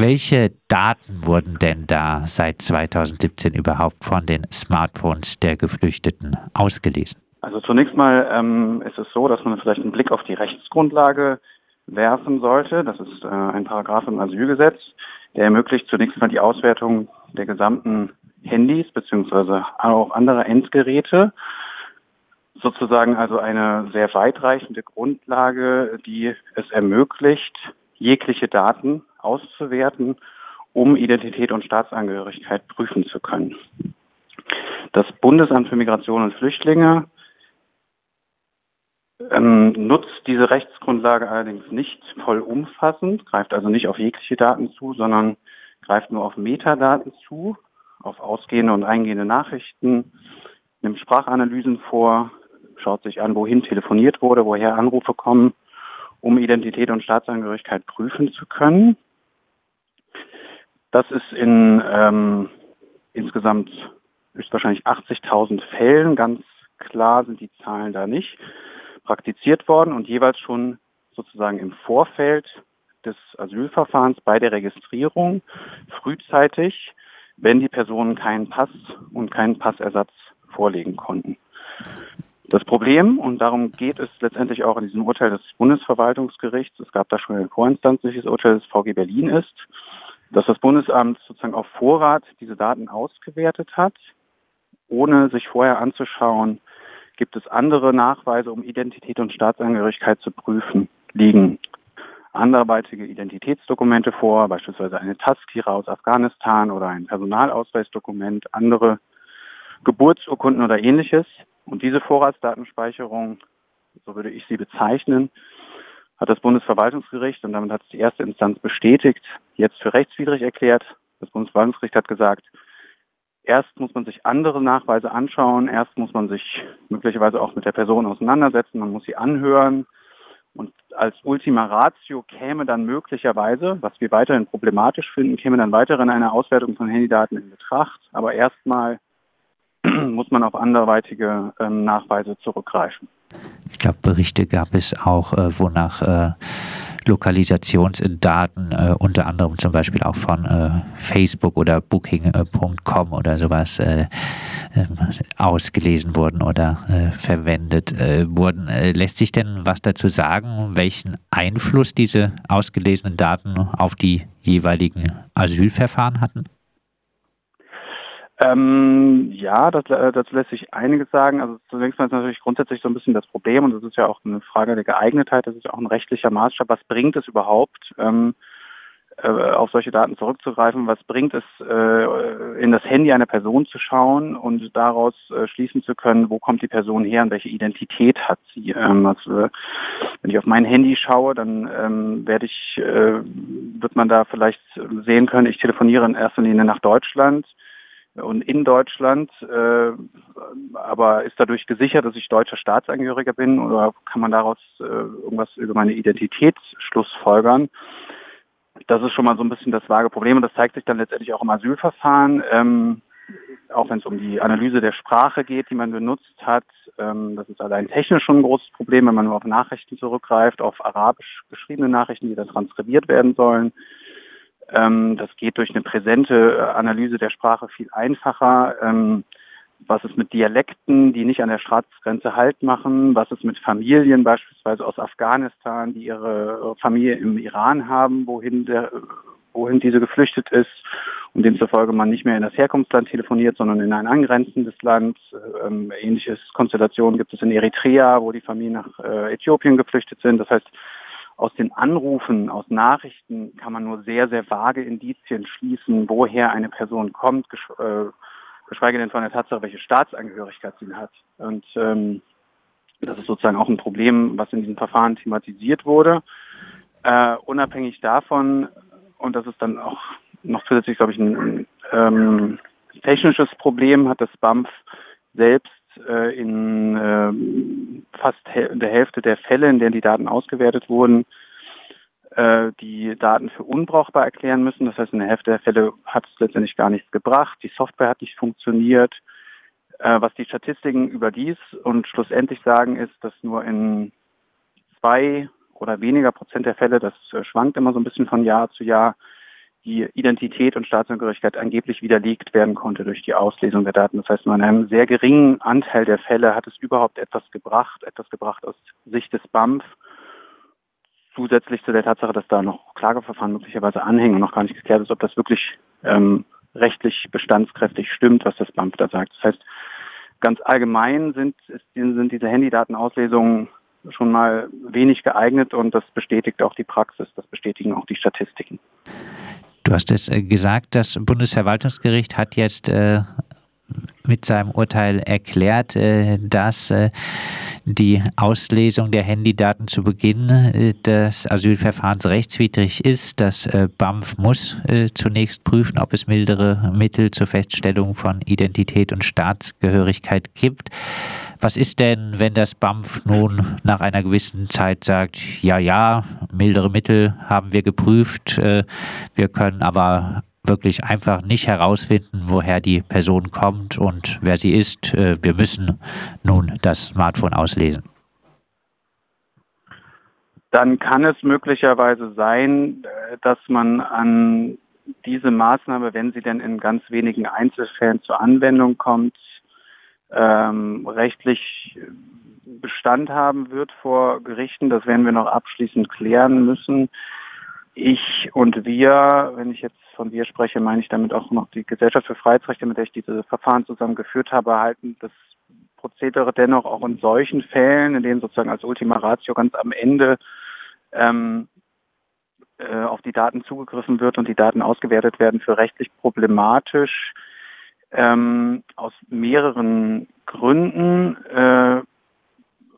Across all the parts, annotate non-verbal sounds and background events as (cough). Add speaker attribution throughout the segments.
Speaker 1: Welche Daten wurden denn da seit 2017 überhaupt von den Smartphones der Geflüchteten ausgelesen?
Speaker 2: Also zunächst mal ähm, ist es so, dass man vielleicht einen Blick auf die Rechtsgrundlage werfen sollte. Das ist äh, ein Paragraph im Asylgesetz, der ermöglicht zunächst mal die Auswertung der gesamten Handys beziehungsweise auch anderer Endgeräte. Sozusagen also eine sehr weitreichende Grundlage, die es ermöglicht, jegliche Daten auszuwerten, um Identität und Staatsangehörigkeit prüfen zu können. Das Bundesamt für Migration und Flüchtlinge ähm, nutzt diese Rechtsgrundlage allerdings nicht vollumfassend, greift also nicht auf jegliche Daten zu, sondern greift nur auf Metadaten zu, auf ausgehende und eingehende Nachrichten, nimmt Sprachanalysen vor, schaut sich an, wohin telefoniert wurde, woher Anrufe kommen, um Identität und Staatsangehörigkeit prüfen zu können. Das ist in ähm, insgesamt höchstwahrscheinlich 80.000 Fällen, ganz klar sind die Zahlen da nicht, praktiziert worden und jeweils schon sozusagen im Vorfeld des Asylverfahrens bei der Registrierung frühzeitig, wenn die Personen keinen Pass und keinen Passersatz vorlegen konnten. Das Problem, und darum geht es letztendlich auch in diesem Urteil des Bundesverwaltungsgerichts, es gab da schon ein vorinstanzliches Urteil des VG Berlin ist, dass das Bundesamt sozusagen auf Vorrat diese Daten ausgewertet hat, ohne sich vorher anzuschauen, gibt es andere Nachweise, um Identität und Staatsangehörigkeit zu prüfen, liegen anderweitige Identitätsdokumente vor, beispielsweise eine Taskira aus Afghanistan oder ein Personalausweisdokument, andere Geburtsurkunden oder ähnliches. Und diese Vorratsdatenspeicherung, so würde ich sie bezeichnen, hat das Bundesverwaltungsgericht, und damit hat es die erste Instanz bestätigt, jetzt für rechtswidrig erklärt. Das Bundesverwaltungsgericht hat gesagt, erst muss man sich andere Nachweise anschauen, erst muss man sich möglicherweise auch mit der Person auseinandersetzen, man muss sie anhören. Und als Ultima Ratio käme dann möglicherweise, was wir weiterhin problematisch finden, käme dann weiterhin eine Auswertung von Handydaten in Betracht. Aber erstmal (clears throat) muss man auf anderweitige ähm, Nachweise zurückgreifen.
Speaker 1: Ich glaube, Berichte gab es auch, äh, wonach äh, Lokalisationsdaten äh, unter anderem zum Beispiel auch von äh, Facebook oder Booking.com oder sowas äh, ähm, ausgelesen wurden oder äh, verwendet wurden. lässt sich denn was dazu sagen, welchen Einfluss diese ausgelesenen Daten auf die jeweiligen Asylverfahren hatten?
Speaker 2: Ähm, ja, das, äh, dazu lässt sich einiges sagen. Also zunächst mal ist natürlich grundsätzlich so ein bisschen das Problem, und das ist ja auch eine Frage der Geeignetheit, das ist ja auch ein rechtlicher Maßstab. Was bringt es überhaupt, ähm, äh, auf solche Daten zurückzugreifen? Was bringt es, äh, in das Handy einer Person zu schauen und daraus äh, schließen zu können, wo kommt die Person her und welche Identität hat sie? Ähm, also, wenn ich auf mein Handy schaue, dann ähm, werde ich, äh, wird man da vielleicht sehen können, ich telefoniere in erster Linie nach Deutschland und in Deutschland, äh, aber ist dadurch gesichert, dass ich deutscher Staatsangehöriger bin oder kann man daraus äh, irgendwas über meine Identität schlussfolgern? Das ist schon mal so ein bisschen das vage Problem und das zeigt sich dann letztendlich auch im Asylverfahren, ähm, auch wenn es um die Analyse der Sprache geht, die man benutzt hat. Ähm, das ist allein technisch schon ein großes Problem, wenn man nur auf Nachrichten zurückgreift, auf arabisch geschriebene Nachrichten, die dann transkribiert werden sollen. Ähm, das geht durch eine präsente äh, Analyse der Sprache viel einfacher. Ähm, was ist mit Dialekten, die nicht an der Staatsgrenze Halt machen? Was ist mit Familien beispielsweise aus Afghanistan, die ihre Familie im Iran haben, wohin, der, wohin diese geflüchtet ist und demzufolge man nicht mehr in das Herkunftsland telefoniert, sondern in ein angrenzendes Land. Ähm, ähnliches Konstellation gibt es in Eritrea, wo die Familien nach äh, Äthiopien geflüchtet sind. Das heißt, aus den Anrufen, aus Nachrichten kann man nur sehr, sehr vage Indizien schließen, woher eine Person kommt, äh, geschweige denn von der Tatsache, welche Staatsangehörigkeit sie hat. Und ähm, das ist sozusagen auch ein Problem, was in diesem Verfahren thematisiert wurde. Äh, unabhängig davon, und das ist dann auch noch zusätzlich, glaube ich, ein ähm, technisches Problem, hat das BAMF selbst äh, in äh, fast der Hälfte der Fälle, in denen die Daten ausgewertet wurden, äh, die Daten für unbrauchbar erklären müssen. Das heißt, in der Hälfte der Fälle hat es letztendlich gar nichts gebracht. Die Software hat nicht funktioniert. Äh, was die Statistiken überdies und schlussendlich sagen, ist, dass nur in zwei oder weniger Prozent der Fälle, das äh, schwankt immer so ein bisschen von Jahr zu Jahr, die Identität und Staatsangehörigkeit angeblich widerlegt werden konnte durch die Auslesung der Daten. Das heißt, nur in einem sehr geringen Anteil der Fälle hat es überhaupt etwas gebracht, etwas gebracht aus Sicht des BAMF, zusätzlich zu der Tatsache, dass da noch Klageverfahren möglicherweise anhängen und noch gar nicht geklärt ist, ob das wirklich ähm, rechtlich bestandskräftig stimmt, was das BAMF da sagt. Das heißt, ganz allgemein sind, sind diese Handydatenauslesungen schon mal wenig geeignet und das bestätigt auch die Praxis, das bestätigen auch die Statistiken.
Speaker 1: Du hast es äh, gesagt, das Bundesverwaltungsgericht hat jetzt äh, mit seinem Urteil erklärt, äh, dass die Auslesung der Handydaten zu Beginn des Asylverfahrens rechtswidrig ist. Das BAMF muss zunächst prüfen, ob es mildere Mittel zur Feststellung von Identität und Staatsgehörigkeit gibt. Was ist denn, wenn das BAMF nun nach einer gewissen Zeit sagt, ja, ja, mildere Mittel haben wir geprüft, wir können aber wirklich einfach nicht herausfinden, woher die Person kommt und wer sie ist. Äh, wir müssen nun das Smartphone auslesen.
Speaker 2: Dann kann es möglicherweise sein, äh, dass man an diese Maßnahme, wenn sie denn in ganz wenigen Einzelfällen zur Anwendung kommt, ähm, rechtlich Bestand haben wird vor Gerichten. Das werden wir noch abschließend klären müssen. Ich und wir, wenn ich jetzt von wir spreche, meine ich damit auch noch die Gesellschaft für Freiheitsrechte, mit der ich diese Verfahren zusammen geführt habe, halten das Prozedere dennoch auch in solchen Fällen, in denen sozusagen als Ultima Ratio ganz am Ende ähm, äh, auf die Daten zugegriffen wird und die Daten ausgewertet werden, für rechtlich problematisch. Ähm, aus mehreren Gründen. Äh,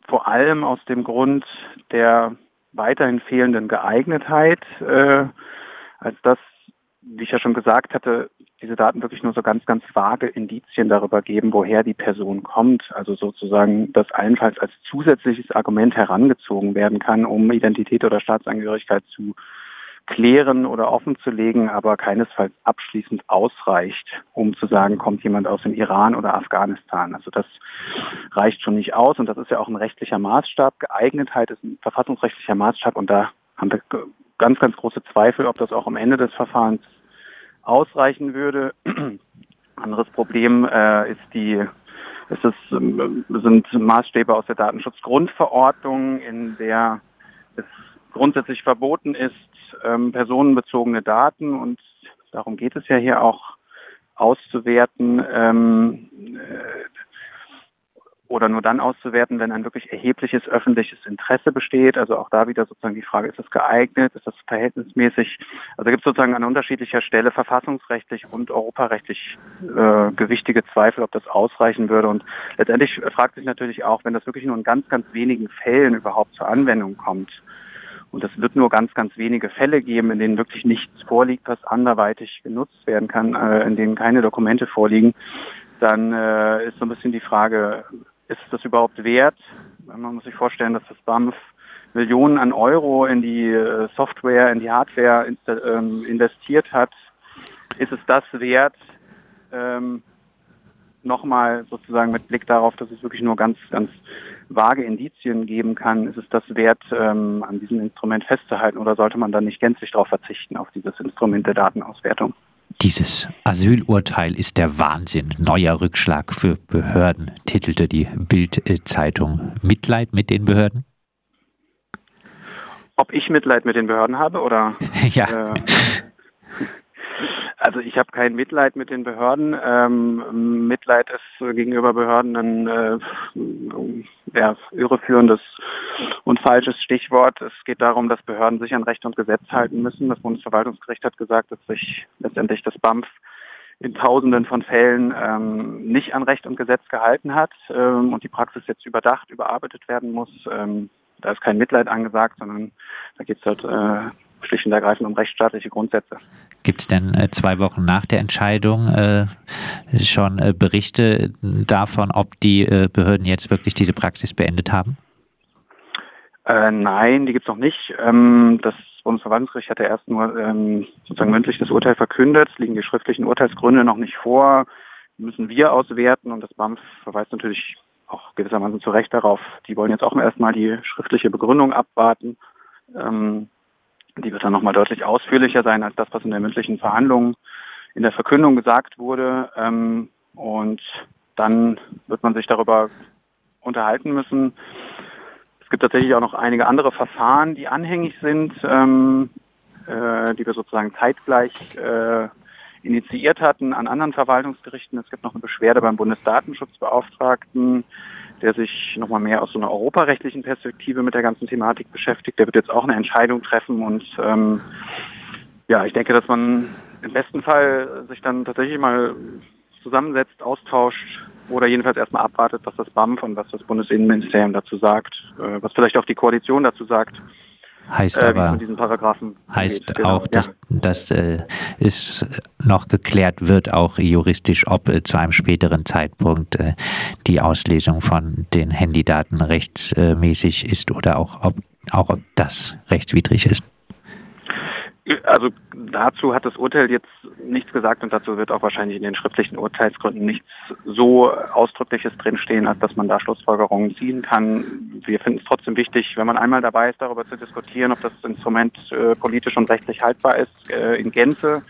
Speaker 2: vor allem aus dem Grund der weiterhin fehlenden Geeignetheit, äh, als dass wie ich ja schon gesagt hatte, diese Daten wirklich nur so ganz, ganz vage Indizien darüber geben, woher die Person kommt. Also sozusagen, dass allenfalls als zusätzliches Argument herangezogen werden kann, um Identität oder Staatsangehörigkeit zu klären oder offenzulegen, aber keinesfalls abschließend ausreicht, um zu sagen, kommt jemand aus dem Iran oder Afghanistan. Also das reicht schon nicht aus und das ist ja auch ein rechtlicher Maßstab. Geeignetheit ist ein verfassungsrechtlicher Maßstab und da haben wir ganz, ganz große Zweifel, ob das auch am Ende des Verfahrens ausreichen würde. (clears throat) Anderes Problem äh, ist die es ist, ähm, sind Maßstäbe aus der Datenschutzgrundverordnung, in der es grundsätzlich verboten ist, ähm, personenbezogene Daten und darum geht es ja hier auch auszuwerten, ähm, äh, oder nur dann auszuwerten, wenn ein wirklich erhebliches öffentliches Interesse besteht. Also auch da wieder sozusagen die Frage, ist es geeignet, ist das verhältnismäßig? Also gibt es sozusagen an unterschiedlicher Stelle verfassungsrechtlich und europarechtlich äh, gewichtige Zweifel, ob das ausreichen würde. Und letztendlich fragt sich natürlich auch, wenn das wirklich nur in ganz, ganz wenigen Fällen überhaupt zur Anwendung kommt, und es wird nur ganz, ganz wenige Fälle geben, in denen wirklich nichts vorliegt, was anderweitig genutzt werden kann, äh, in denen keine Dokumente vorliegen, dann äh, ist so ein bisschen die Frage, ist das überhaupt wert? Man muss sich vorstellen, dass das BAMF Millionen an Euro in die äh, Software, in die Hardware ähm, investiert hat. Ist es das wert? Ähm, Nochmal sozusagen mit Blick darauf, dass es wirklich nur ganz, ganz vage Indizien geben kann, ist es das wert, ähm, an diesem Instrument festzuhalten oder sollte man dann nicht gänzlich darauf verzichten, auf dieses Instrument der Datenauswertung?
Speaker 1: Dieses Asylurteil ist der Wahnsinn. Neuer Rückschlag für Behörden, titelte die Bild-Zeitung. Mitleid mit den Behörden?
Speaker 2: Ob ich Mitleid mit den Behörden habe oder? (laughs)
Speaker 1: ja. Äh,
Speaker 2: also ich habe kein Mitleid mit den Behörden. Ähm, Mitleid ist gegenüber Behörden ein äh, ja, irreführendes und falsches Stichwort. Es geht darum, dass Behörden sich an Recht und Gesetz halten müssen. Das Bundesverwaltungsgericht hat gesagt, dass sich letztendlich das BAMF in Tausenden von Fällen ähm, nicht an Recht und Gesetz gehalten hat ähm, und die Praxis jetzt überdacht, überarbeitet werden muss. Ähm, da ist kein Mitleid angesagt, sondern da geht es halt äh, schlicht und ergreifend um rechtsstaatliche Grundsätze.
Speaker 1: Gibt es denn äh, zwei Wochen nach der Entscheidung äh, schon äh, Berichte davon, ob die Behörden jetzt wirklich diese Praxis beendet haben?
Speaker 2: Äh, nein, die gibt es noch nicht. Ähm, das Bundesverwaltungsgericht hat ja erst nur ähm, sozusagen mündlich das Urteil verkündet. Es liegen die schriftlichen Urteilsgründe noch nicht vor. Die müssen wir auswerten und das BAMF verweist natürlich auch gewissermaßen zu Recht darauf. Die wollen jetzt auch erstmal die schriftliche Begründung abwarten. Ähm, Die wird dann nochmal deutlich ausführlicher sein als das, was in der mündlichen Verhandlung in der Verkündung gesagt wurde. Ähm, und dann wird man sich darüber unterhalten müssen. Es gibt tatsächlich auch noch einige andere Verfahren, die anhängig sind, ähm, äh, die wir sozusagen zeitgleich äh, initiiert hatten an anderen Verwaltungsgerichten. Es gibt noch eine Beschwerde beim Bundesdatenschutzbeauftragten, der sich nochmal mehr aus so einer europarechtlichen Perspektive mit der ganzen Thematik beschäftigt. Der wird jetzt auch eine Entscheidung treffen und ähm, ja, ich denke, dass man im besten Fall sich dann tatsächlich mal zusammensetzt, austauscht oder jedenfalls erstmal abwartet, was das BAMF und was das Bundesinnenministerium dazu sagt, äh, was vielleicht auch die Koalition dazu sagt.
Speaker 1: Heißt äh, aber, heißt genau, auch, dass, ja. dass äh, es noch geklärt wird, auch juristisch, ob äh, zu einem späteren Zeitpunkt äh, die Auslesung von den Handydaten rechtsmäßig ist oder auch ob, auch ob das rechtswidrig ist.
Speaker 2: Also dazu hat das Urteil jetzt nichts gesagt und dazu wird auch wahrscheinlich in den schriftlichen Urteilsgründen nichts so Ausdrückliches drinstehen, als dass man da Schlussfolgerungen ziehen kann. Wir finden es trotzdem wichtig, wenn man einmal dabei ist, darüber zu diskutieren, ob das Instrument äh, politisch und rechtlich haltbar ist äh, in Gänze.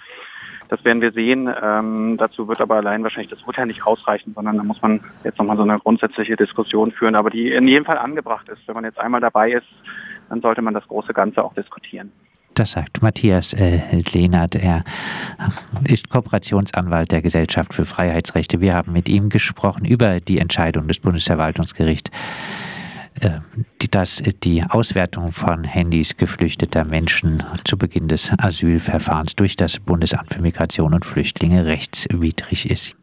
Speaker 2: Das werden wir sehen. Ähm, dazu wird aber allein wahrscheinlich das Urteil nicht ausreichen, sondern da muss man jetzt nochmal so eine grundsätzliche Diskussion führen, aber die in jedem Fall angebracht ist. Wenn man jetzt einmal dabei ist, dann sollte man das große Ganze auch diskutieren.
Speaker 1: Das sagt Matthias äh, Lehnert. Er ist Kooperationsanwalt der Gesellschaft für Freiheitsrechte. Wir haben mit ihm gesprochen über die Entscheidung des Bundesverwaltungsgerichts, äh, dass die Auswertung von Handys geflüchteter Menschen zu Beginn des Asylverfahrens durch das Bundesamt für Migration und Flüchtlinge rechtswidrig ist.